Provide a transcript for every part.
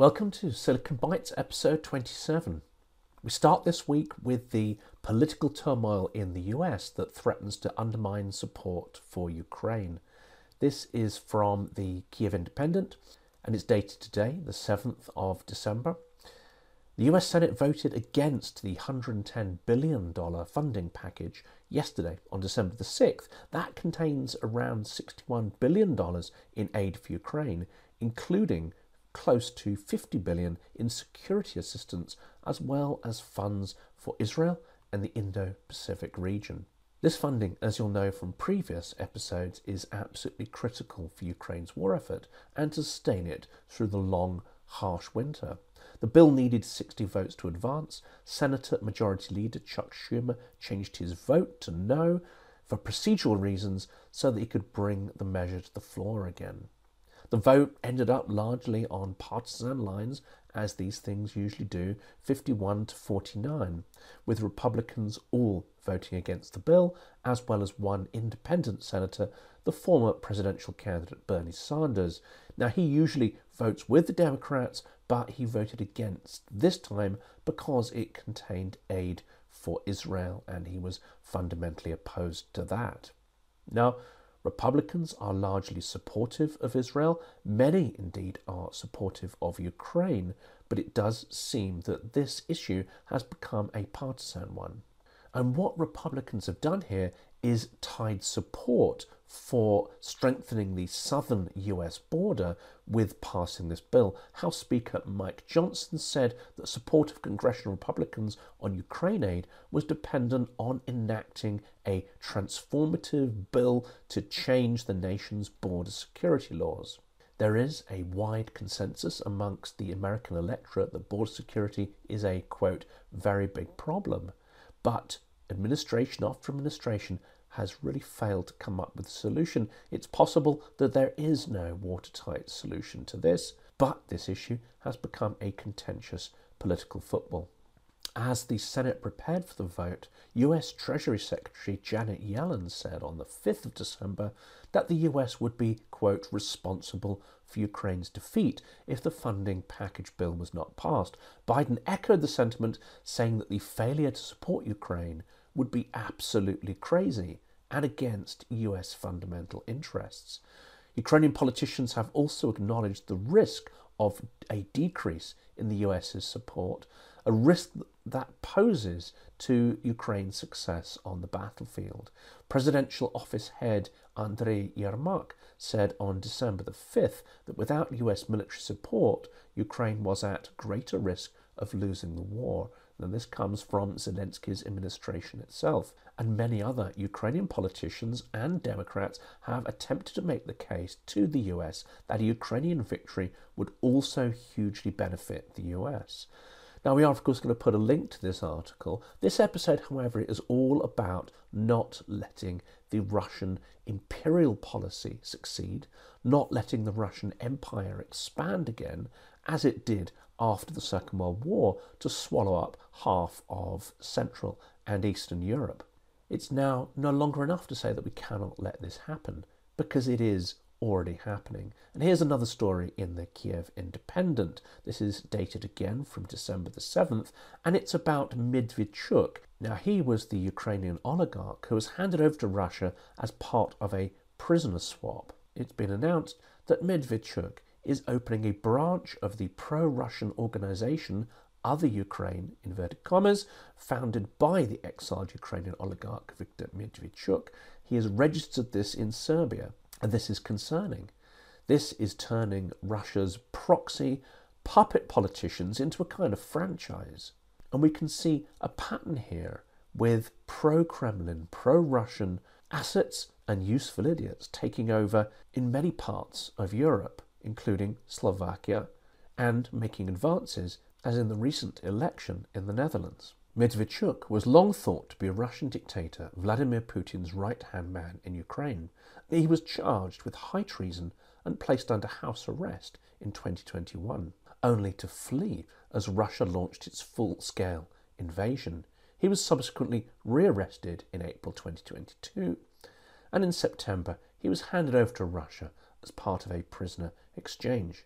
Welcome to Silicon Bites episode 27. We start this week with the political turmoil in the US that threatens to undermine support for Ukraine. This is from the Kiev Independent and it's dated today, the 7th of December. The US Senate voted against the $110 billion funding package yesterday on December the 6th. That contains around $61 billion in aid for Ukraine, including close to 50 billion in security assistance as well as funds for Israel and the Indo-Pacific region. This funding, as you'll know from previous episodes, is absolutely critical for Ukraine's war effort and to sustain it through the long, harsh winter. The bill needed 60 votes to advance. Senator Majority Leader Chuck Schumer changed his vote to no for procedural reasons so that he could bring the measure to the floor again. The vote ended up largely on partisan lines, as these things usually do, 51 to 49, with Republicans all voting against the bill, as well as one independent senator, the former presidential candidate Bernie Sanders. Now, he usually votes with the Democrats, but he voted against this time because it contained aid for Israel and he was fundamentally opposed to that. Now, Republicans are largely supportive of Israel. Many, indeed, are supportive of Ukraine, but it does seem that this issue has become a partisan one. And what Republicans have done here is tied support for strengthening the southern US border with passing this bill. House Speaker Mike Johnson said that support of congressional Republicans on Ukraine aid was dependent on enacting a transformative bill to change the nation's border security laws. There is a wide consensus amongst the American electorate that border security is a, quote, very big problem. But administration after administration has really failed to come up with a solution. It's possible that there is no watertight solution to this, but this issue has become a contentious political football. As the Senate prepared for the vote, US Treasury Secretary Janet Yellen said on the 5th of December that the US would be, quote, responsible for Ukraine's defeat if the funding package bill was not passed. Biden echoed the sentiment, saying that the failure to support Ukraine would be absolutely crazy and against US fundamental interests. Ukrainian politicians have also acknowledged the risk of a decrease in the US's support, a risk that poses to Ukraine's success on the battlefield. Presidential office head Andrei Yermak said on December the 5th that without US military support, Ukraine was at greater risk of losing the war. And this comes from Zelensky's administration itself. And many other Ukrainian politicians and Democrats have attempted to make the case to the US that a Ukrainian victory would also hugely benefit the US. Now, we are, of course, going to put a link to this article. This episode, however, is all about not letting the Russian imperial policy succeed, not letting the Russian Empire expand again, as it did after the Second World War to swallow up half of Central and Eastern Europe. It's now no longer enough to say that we cannot let this happen because it is already happening. And here's another story in the Kiev Independent. This is dated again from December the 7th, and it's about Medvedchuk. Now, he was the Ukrainian oligarch who was handed over to Russia as part of a prisoner swap. It's been announced that Medvedchuk is opening a branch of the pro Russian organization Other Ukraine, inverted commas, founded by the exiled Ukrainian oligarch Viktor Medvedchuk. He has registered this in Serbia, and this is concerning. This is turning Russia's proxy puppet politicians into a kind of franchise. And we can see a pattern here with pro Kremlin, pro Russian assets and useful idiots taking over in many parts of Europe including Slovakia, and making advances, as in the recent election in the Netherlands. Medvedchuk was long thought to be a Russian dictator Vladimir Putin's right hand man in Ukraine. He was charged with high treason and placed under house arrest in 2021, only to flee as Russia launched its full scale invasion. He was subsequently rearrested in April 2022, and in September he was handed over to Russia as part of a prisoner exchange.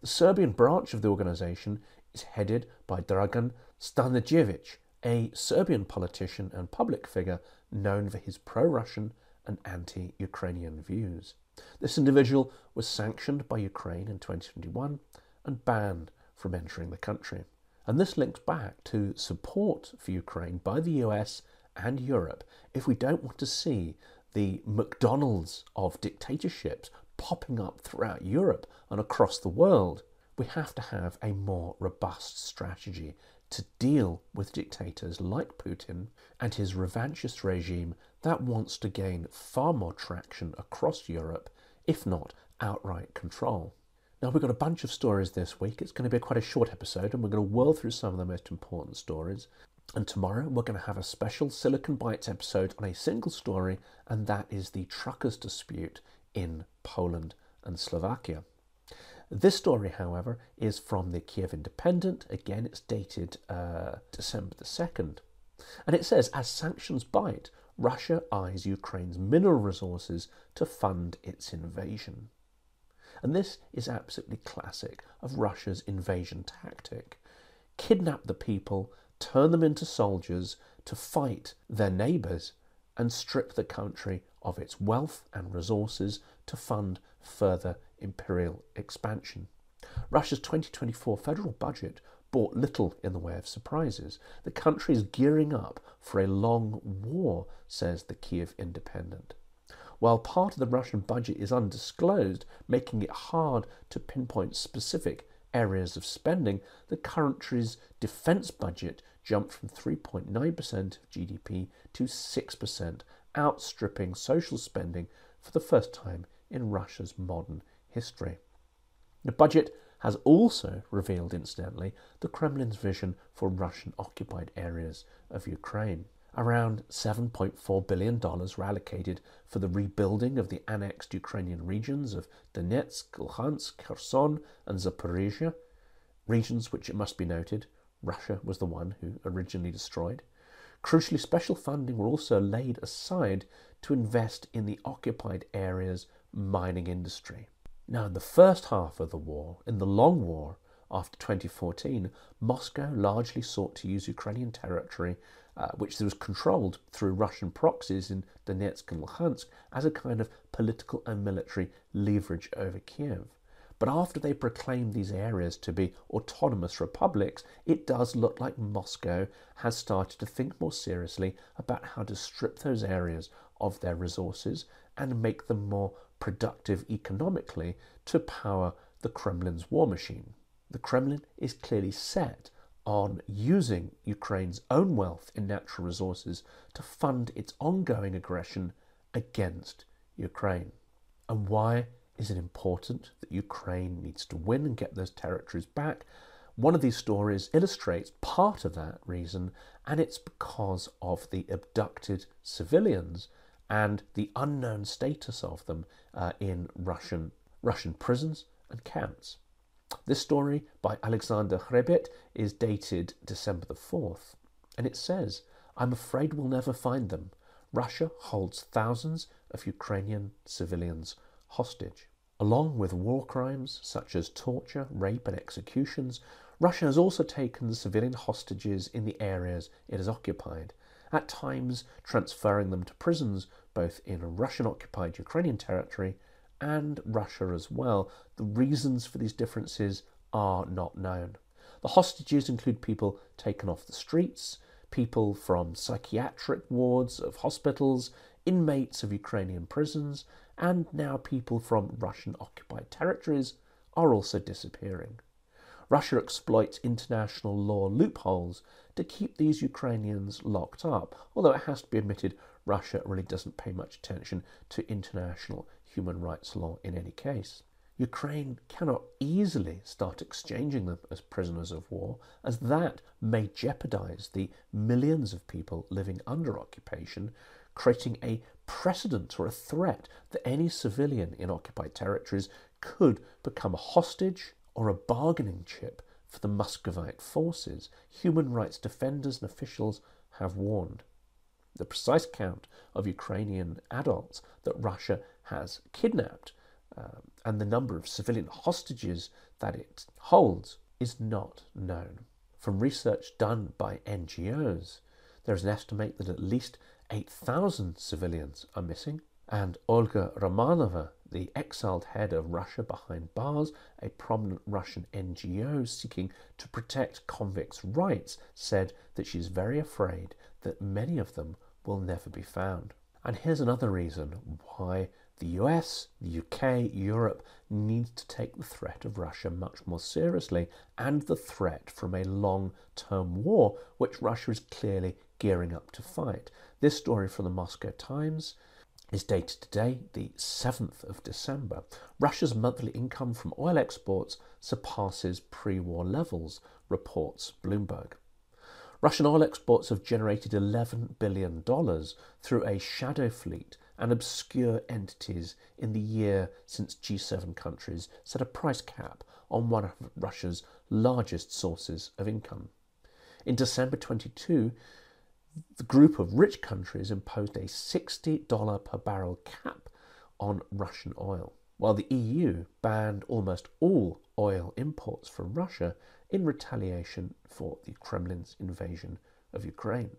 The Serbian branch of the organization is headed by Dragan Stanojevic, a Serbian politician and public figure known for his pro Russian and anti Ukrainian views. This individual was sanctioned by Ukraine in 2021 and banned from entering the country. And this links back to support for Ukraine by the US and Europe if we don't want to see the McDonald's of dictatorships popping up throughout Europe and across the world. We have to have a more robust strategy to deal with dictators like Putin and his revanchist regime that wants to gain far more traction across Europe, if not outright control. Now, we've got a bunch of stories this week. It's going to be quite a short episode, and we're going to whirl through some of the most important stories. And tomorrow, we're going to have a special Silicon Bites episode on a single story, and that is the truckers' dispute in Poland and Slovakia. This story, however, is from the Kiev Independent. Again, it's dated uh, December the 2nd. And it says, as sanctions bite, Russia eyes Ukraine's mineral resources to fund its invasion. And this is absolutely classic of Russia's invasion tactic. Kidnap the people, turn them into soldiers to fight their neighbours, and strip the country of its wealth and resources to fund further imperial expansion. Russia's 2024 federal budget brought little in the way of surprises. The country is gearing up for a long war, says the Kiev Independent. While part of the Russian budget is undisclosed, making it hard to pinpoint specific areas of spending, the country's defense budget jumped from 3.9% of GDP to 6%, outstripping social spending for the first time in Russia's modern history. The budget has also revealed, incidentally, the Kremlin's vision for Russian occupied areas of Ukraine. Around $7.4 billion were allocated for the rebuilding of the annexed Ukrainian regions of Donetsk, Luhansk, Kherson, and Zaporizhia, regions which, it must be noted, Russia was the one who originally destroyed. Crucially, special funding were also laid aside to invest in the occupied area's mining industry. Now, in the first half of the war, in the long war after 2014, Moscow largely sought to use Ukrainian territory uh, which was controlled through Russian proxies in Donetsk and Luhansk as a kind of political and military leverage over Kiev. But after they proclaimed these areas to be autonomous republics, it does look like Moscow has started to think more seriously about how to strip those areas of their resources and make them more productive economically to power the Kremlin's war machine. The Kremlin is clearly set on using Ukraine's own wealth in natural resources to fund its ongoing aggression against Ukraine. And why is it important that Ukraine needs to win and get those territories back? One of these stories illustrates part of that reason, and it's because of the abducted civilians and the unknown status of them uh, in Russian, Russian prisons and camps. This story by Alexander Hrebet is dated December the 4th, and it says, I'm afraid we'll never find them. Russia holds thousands of Ukrainian civilians hostage. Along with war crimes such as torture, rape, and executions, Russia has also taken civilian hostages in the areas it has occupied, at times transferring them to prisons both in Russian occupied Ukrainian territory and Russia as well. The reasons for these differences are not known. The hostages include people taken off the streets, people from psychiatric wards of hospitals, inmates of Ukrainian prisons, and now people from Russian occupied territories are also disappearing. Russia exploits international law loopholes to keep these Ukrainians locked up, although it has to be admitted Russia really doesn't pay much attention to international human rights law in any case. Ukraine cannot easily start exchanging them as prisoners of war, as that may jeopardize the millions of people living under occupation, creating a precedent or a threat that any civilian in occupied territories could become a hostage or a bargaining chip for the Muscovite forces. Human rights defenders and officials have warned. The precise count of Ukrainian adults that Russia has kidnapped um, and the number of civilian hostages that it holds is not known. From research done by NGOs, there is an estimate that at least 8,000 civilians are missing, and Olga Romanova, the exiled head of Russia Behind Bars, a prominent Russian NGO seeking to protect convicts' rights, said that she is very afraid that many of them will never be found. And here's another reason why the US, the UK, Europe needs to take the threat of Russia much more seriously and the threat from a long term war, which Russia is clearly gearing up to fight. This story from the Moscow Times is dated today, the 7th of December. Russia's monthly income from oil exports surpasses pre war levels, reports Bloomberg. Russian oil exports have generated $11 billion through a shadow fleet and obscure entities in the year since G7 countries set a price cap on one of Russia's largest sources of income. In December 22, the group of rich countries imposed a $60 per barrel cap on Russian oil, while the EU banned almost all oil imports from Russia in retaliation for the Kremlin's invasion of Ukraine.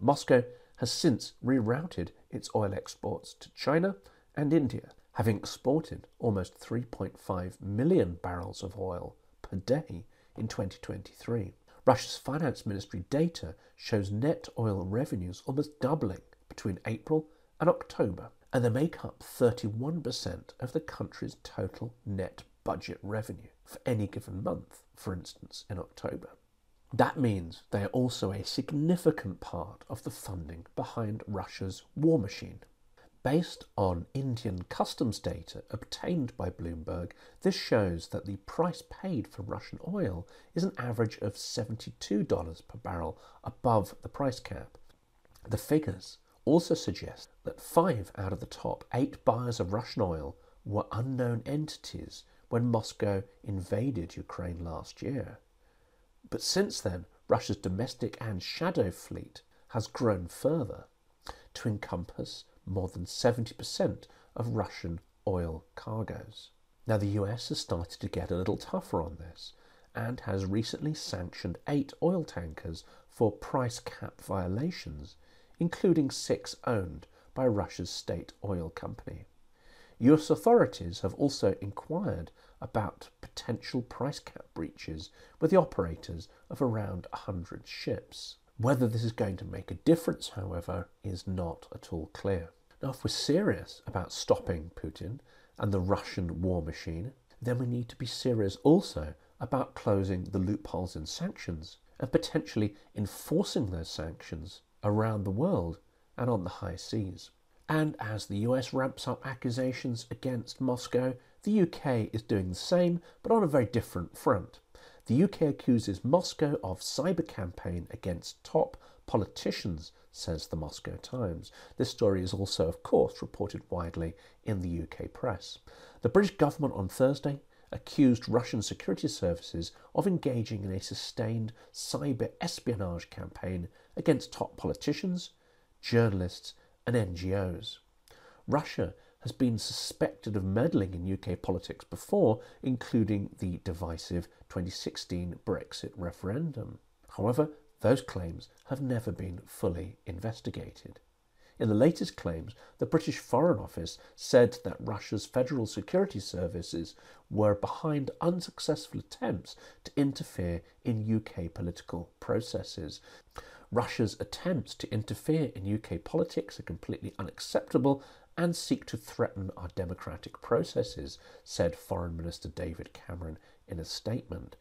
Moscow has since rerouted its oil exports to China and India, having exported almost 3.5 million barrels of oil per day in 2023. Russia's finance ministry data shows net oil revenues almost doubling between April and October, and they make up 31% of the country's total net budget revenue for any given month, for instance, in October. That means they are also a significant part of the funding behind Russia's war machine. Based on Indian customs data obtained by Bloomberg, this shows that the price paid for Russian oil is an average of $72 per barrel above the price cap. The figures also suggest that five out of the top eight buyers of Russian oil were unknown entities when Moscow invaded Ukraine last year. But since then, Russia's domestic and shadow fleet has grown further to encompass more than 70% of Russian oil cargoes. Now, the US has started to get a little tougher on this and has recently sanctioned eight oil tankers for price cap violations, including six owned by Russia's state oil company. US authorities have also inquired about potential price cap breaches with the operators of around 100 ships. Whether this is going to make a difference, however, is not at all clear. Now, if we're serious about stopping Putin and the Russian war machine, then we need to be serious also about closing the loopholes in sanctions and potentially enforcing those sanctions around the world and on the high seas. And as the US ramps up accusations against Moscow, the UK is doing the same, but on a very different front. The UK accuses Moscow of cyber campaign against top politicians, says the Moscow Times. This story is also, of course, reported widely in the UK press. The British government on Thursday accused Russian security services of engaging in a sustained cyber espionage campaign against top politicians, journalists, and NGOs. Russia has been suspected of meddling in UK politics before, including the divisive 2016 Brexit referendum. However, those claims have never been fully investigated. In the latest claims, the British Foreign Office said that Russia's Federal Security Services were behind unsuccessful attempts to interfere in UK political processes. Russia's attempts to interfere in UK politics are completely unacceptable and seek to threaten our democratic processes, said Foreign Minister David Cameron in a statement.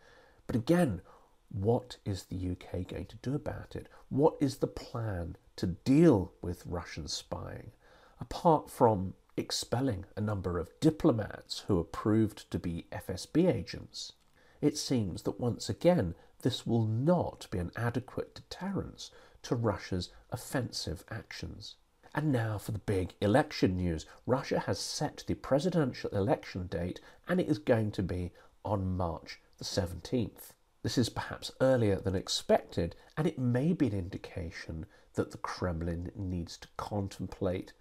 But again, what is the UK going to do about it? What is the plan to deal with Russian spying? Apart from expelling a number of diplomats who are proved to be FSB agents, it seems that once again this will not be an adequate deterrence to Russia's offensive actions. And now for the big election news. Russia has set the presidential election date and it is going to be on March the 17th. This is perhaps earlier than expected and it may be an indication that the Kremlin needs to contemplate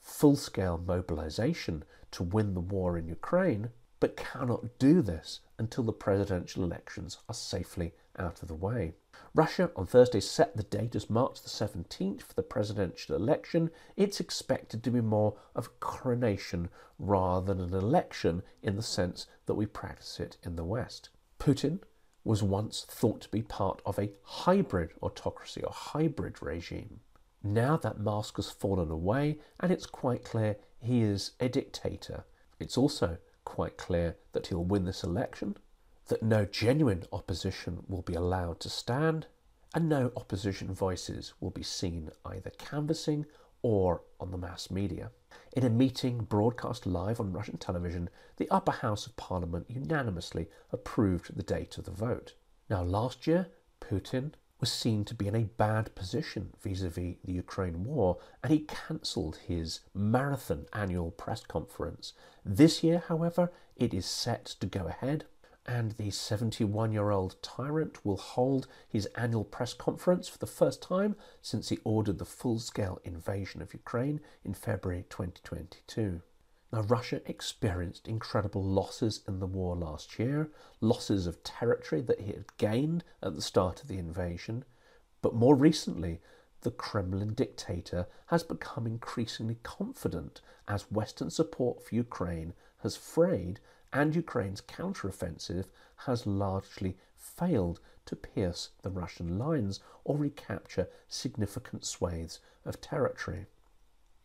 full scale mobilization to win the war in Ukraine, but cannot do this until the presidential elections are safely out of the way. Russia on Thursday set the date as March the 17th for the presidential election. It's expected to be more of a coronation rather than an election in the sense that we practice it in the West. Putin was once thought to be part of a hybrid autocracy or hybrid regime. Now that mask has fallen away and it's quite clear he is a dictator. It's also quite clear that he'll win this election, that no genuine opposition will be allowed to stand, and no opposition voices will be seen either canvassing or on the mass media. In a meeting broadcast live on Russian television, the upper house of parliament unanimously approved the date of the vote. Now, last year, Putin was seen to be in a bad position vis a vis the Ukraine war, and he cancelled his marathon annual press conference. This year, however, it is set to go ahead, and the 71 year old tyrant will hold his annual press conference for the first time since he ordered the full scale invasion of Ukraine in February 2022. Now, Russia experienced incredible losses in the war last year, losses of territory that it had gained at the start of the invasion. But more recently, the Kremlin dictator has become increasingly confident as Western support for Ukraine has frayed and Ukraine's counteroffensive has largely failed to pierce the Russian lines or recapture significant swathes of territory.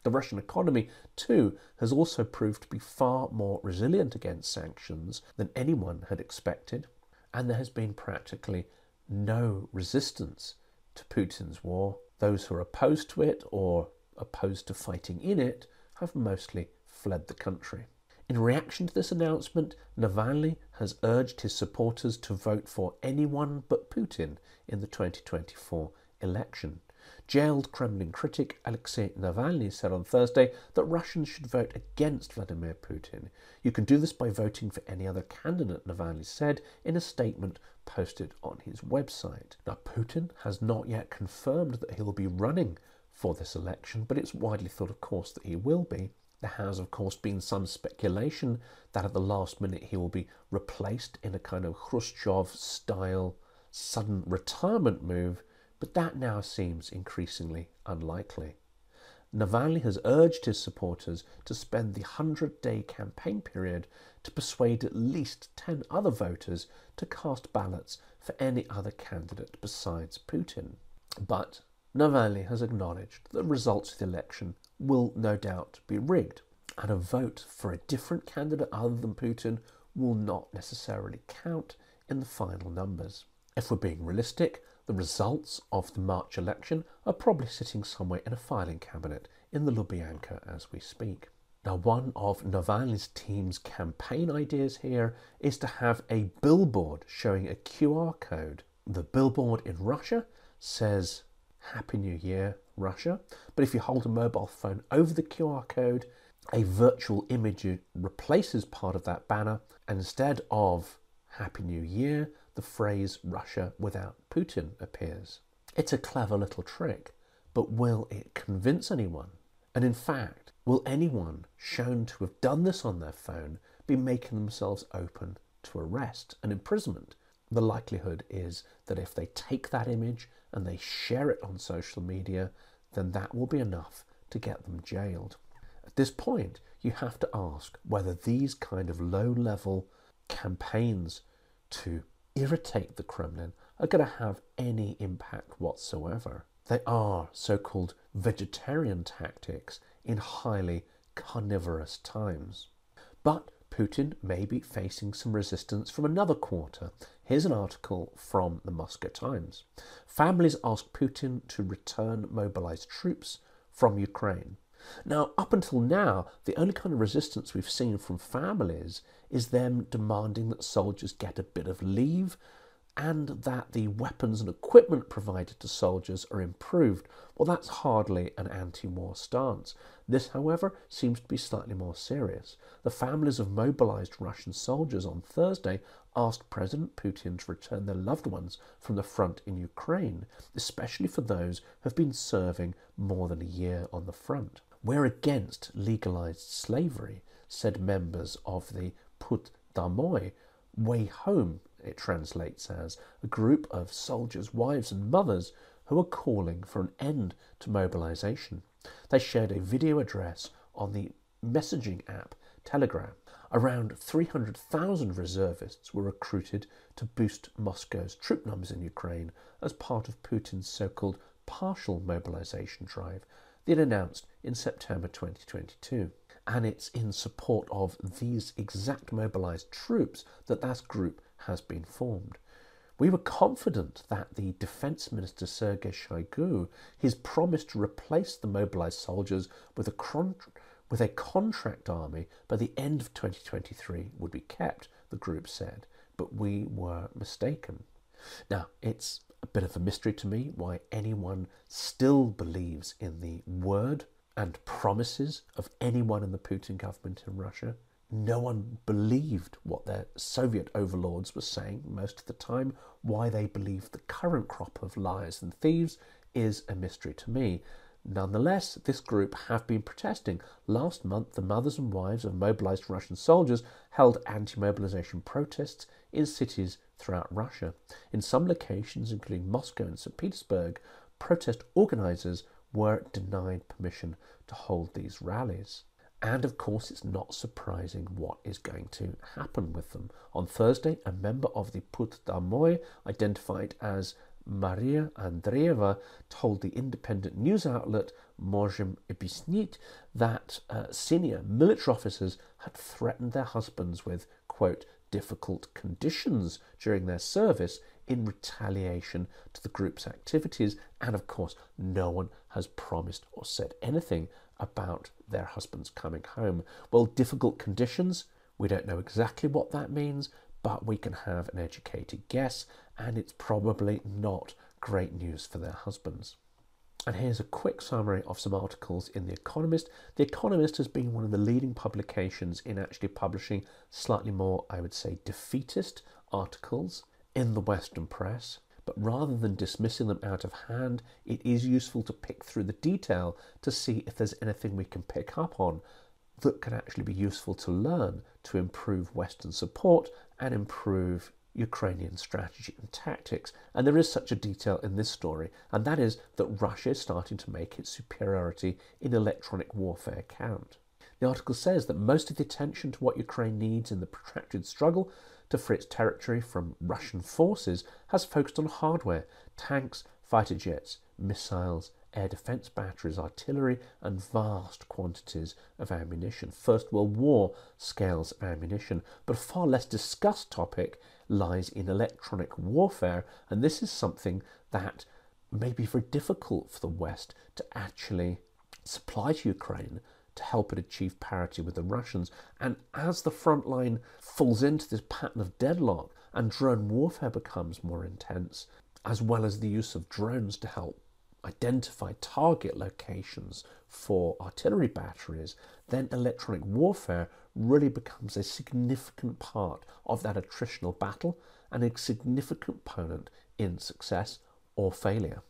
The Russian economy, too, has also proved to be far more resilient against sanctions than anyone had expected, and there has been practically no resistance to Putin's war. Those who are opposed to it or opposed to fighting in it have mostly fled the country. In reaction to this announcement, Navalny has urged his supporters to vote for anyone but Putin in the 2024 election. Jailed Kremlin critic Alexei Navalny said on Thursday that Russians should vote against Vladimir Putin. You can do this by voting for any other candidate, Navalny said in a statement posted on his website. Now, Putin has not yet confirmed that he'll be running for this election, but it's widely thought, of course, that he will be. There has, of course, been some speculation that at the last minute he will be replaced in a kind of Khrushchev style sudden retirement move but that now seems increasingly unlikely. Navalny has urged his supporters to spend the 100 day campaign period to persuade at least 10 other voters to cast ballots for any other candidate besides Putin. But Navalny has acknowledged that the results of the election will no doubt be rigged, and a vote for a different candidate other than Putin will not necessarily count in the final numbers. If we're being realistic, the results of the March election are probably sitting somewhere in a filing cabinet in the Lubyanka as we speak. Now, one of Navalny's team's campaign ideas here is to have a billboard showing a QR code. The billboard in Russia says Happy New Year, Russia, but if you hold a mobile phone over the QR code, a virtual image replaces part of that banner, and instead of Happy New Year, the phrase Russia without Putin appears. It's a clever little trick, but will it convince anyone? And in fact, will anyone shown to have done this on their phone be making themselves open to arrest and imprisonment? The likelihood is that if they take that image and they share it on social media, then that will be enough to get them jailed. At this point, you have to ask whether these kind of low level campaigns to irritate the Kremlin are going to have any impact whatsoever. They are so called vegetarian tactics in highly carnivorous times. But Putin may be facing some resistance from another quarter. Here's an article from the Moscow Times. Families ask Putin to return mobilized troops from Ukraine. Now, up until now, the only kind of resistance we've seen from families is them demanding that soldiers get a bit of leave and that the weapons and equipment provided to soldiers are improved. Well, that's hardly an anti war stance. This, however, seems to be slightly more serious. The families of mobilized Russian soldiers on Thursday asked President Putin to return their loved ones from the front in Ukraine, especially for those who have been serving more than a year on the front. We're against legalized slavery, said members of the Put Domoy, Way Home, it translates as, a group of soldiers' wives and mothers who are calling for an end to mobilization. They shared a video address on the messaging app Telegram. Around 300,000 reservists were recruited to boost Moscow's troop numbers in Ukraine as part of Putin's so called partial mobilization drive that announced in September 2022. And it's in support of these exact mobilized troops that that group has been formed. We were confident that the Defense Minister Sergei Shoigu, his promise to replace the mobilized soldiers with a with a contract army by the end of 2023 would be kept, the group said, but we were mistaken. Now, it's a bit of a mystery to me why anyone still believes in the word and promises of anyone in the Putin government in Russia. No one believed what their Soviet overlords were saying most of the time. Why they believe the current crop of liars and thieves is a mystery to me. Nonetheless, this group have been protesting. Last month, the mothers and wives of mobilized Russian soldiers held anti mobilization protests in cities throughout Russia. In some locations, including Moscow and St. Petersburg, protest organizers were denied permission to hold these rallies. And of course, it's not surprising what is going to happen with them. On Thursday, a member of the Put Domoy, identified as Maria Andreeva told the independent news outlet Możem Objaśnić that uh, senior military officers had threatened their husbands with, quote, difficult conditions during their service in retaliation to the group's activities. And of course, no one has promised or said anything about their husbands coming home. Well, difficult conditions, we don't know exactly what that means, but we can have an educated guess, and it's probably not great news for their husbands. And here's a quick summary of some articles in The Economist. The Economist has been one of the leading publications in actually publishing slightly more, I would say, defeatist articles in the Western press. But rather than dismissing them out of hand, it is useful to pick through the detail to see if there's anything we can pick up on that can actually be useful to learn to improve Western support and improve Ukrainian strategy and tactics. And there is such a detail in this story, and that is that Russia is starting to make its superiority in electronic warfare count. The article says that most of the attention to what Ukraine needs in the protracted struggle to free its territory from Russian forces has focused on hardware tanks, fighter jets, missiles, air defence batteries, artillery, and vast quantities of ammunition. First World War scales of ammunition, but a far less discussed topic lies in electronic warfare, and this is something that may be very difficult for the West to actually supply to Ukraine to help it achieve parity with the Russians. And as the front line falls into this pattern of deadlock and drone warfare becomes more intense, as well as the use of drones to help identify target locations for artillery batteries, then electronic warfare really becomes a significant part of that attritional battle and a significant component in success or failure.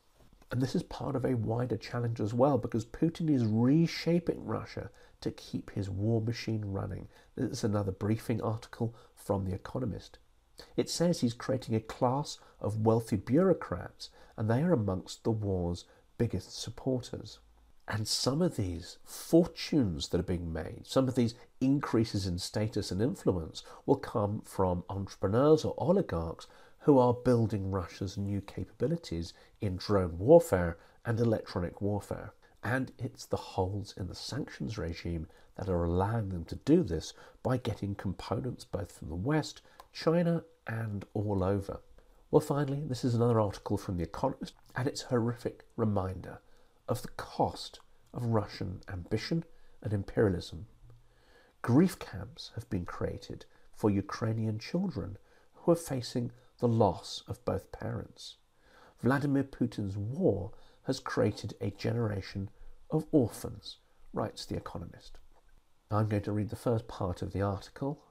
And this is part of a wider challenge as well because Putin is reshaping Russia to keep his war machine running. This is another briefing article from The Economist. It says he's creating a class of wealthy bureaucrats, and they are amongst the war's biggest supporters. And some of these fortunes that are being made, some of these increases in status and influence, will come from entrepreneurs or oligarchs who are building Russia's new capabilities in drone warfare and electronic warfare. And it's the holes in the sanctions regime that are allowing them to do this by getting components both from the West, China, and all over. Well, finally, this is another article from The Economist, and it's a horrific reminder of the cost of Russian ambition and imperialism. Grief camps have been created for Ukrainian children who are facing the loss of both parents. Vladimir Putin's war has created a generation of orphans, writes The Economist. I'm going to read the first part of the article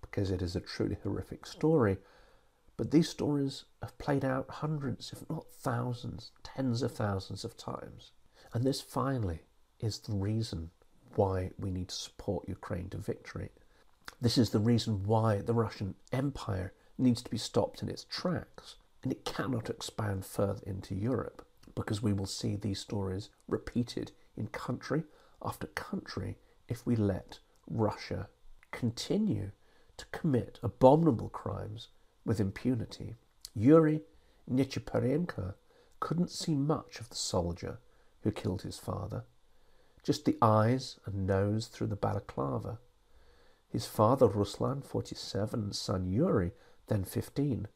because it is a truly horrific story. But these stories have played out hundreds, if not thousands, tens of thousands of times. And this finally is the reason why we need to support Ukraine to victory. This is the reason why the Russian Empire needs to be stopped in its tracks and it cannot expand further into Europe because we will see these stories repeated in country after country if we let Russia continue to commit abominable crimes with impunity. Yuri Nechiporenko couldn't see much of the soldier who killed his father, just the eyes and nose through the balaclava. His father, Ruslan, 47, and son Yuri, then 15,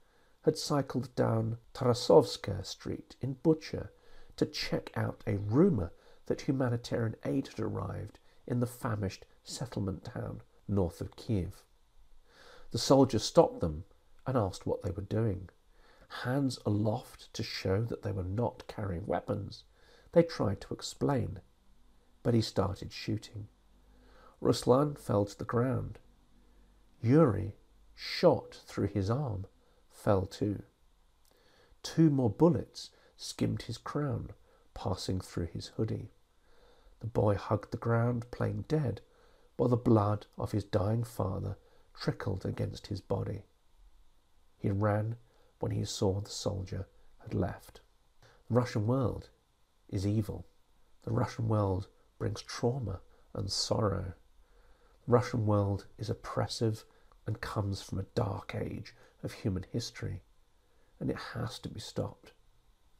had cycled down Tarasovskaya Street in Bucha to check out a rumour that humanitarian aid had arrived in the famished settlement town north of Kiev. The soldiers stopped them and asked what they were doing. Hands aloft to show that they were not carrying weapons, they tried to explain, but he started shooting. Ruslan fell to the ground. Yuri, shot through his arm, fell too. Two more bullets skimmed his crown, passing through his hoodie. The boy hugged the ground, playing dead, while the blood of his dying father trickled against his body. He ran when he saw the soldier had left. The Russian world is evil. The Russian world brings trauma and sorrow. The Russian world is oppressive and comes from a dark age of human history, and it has to be stopped.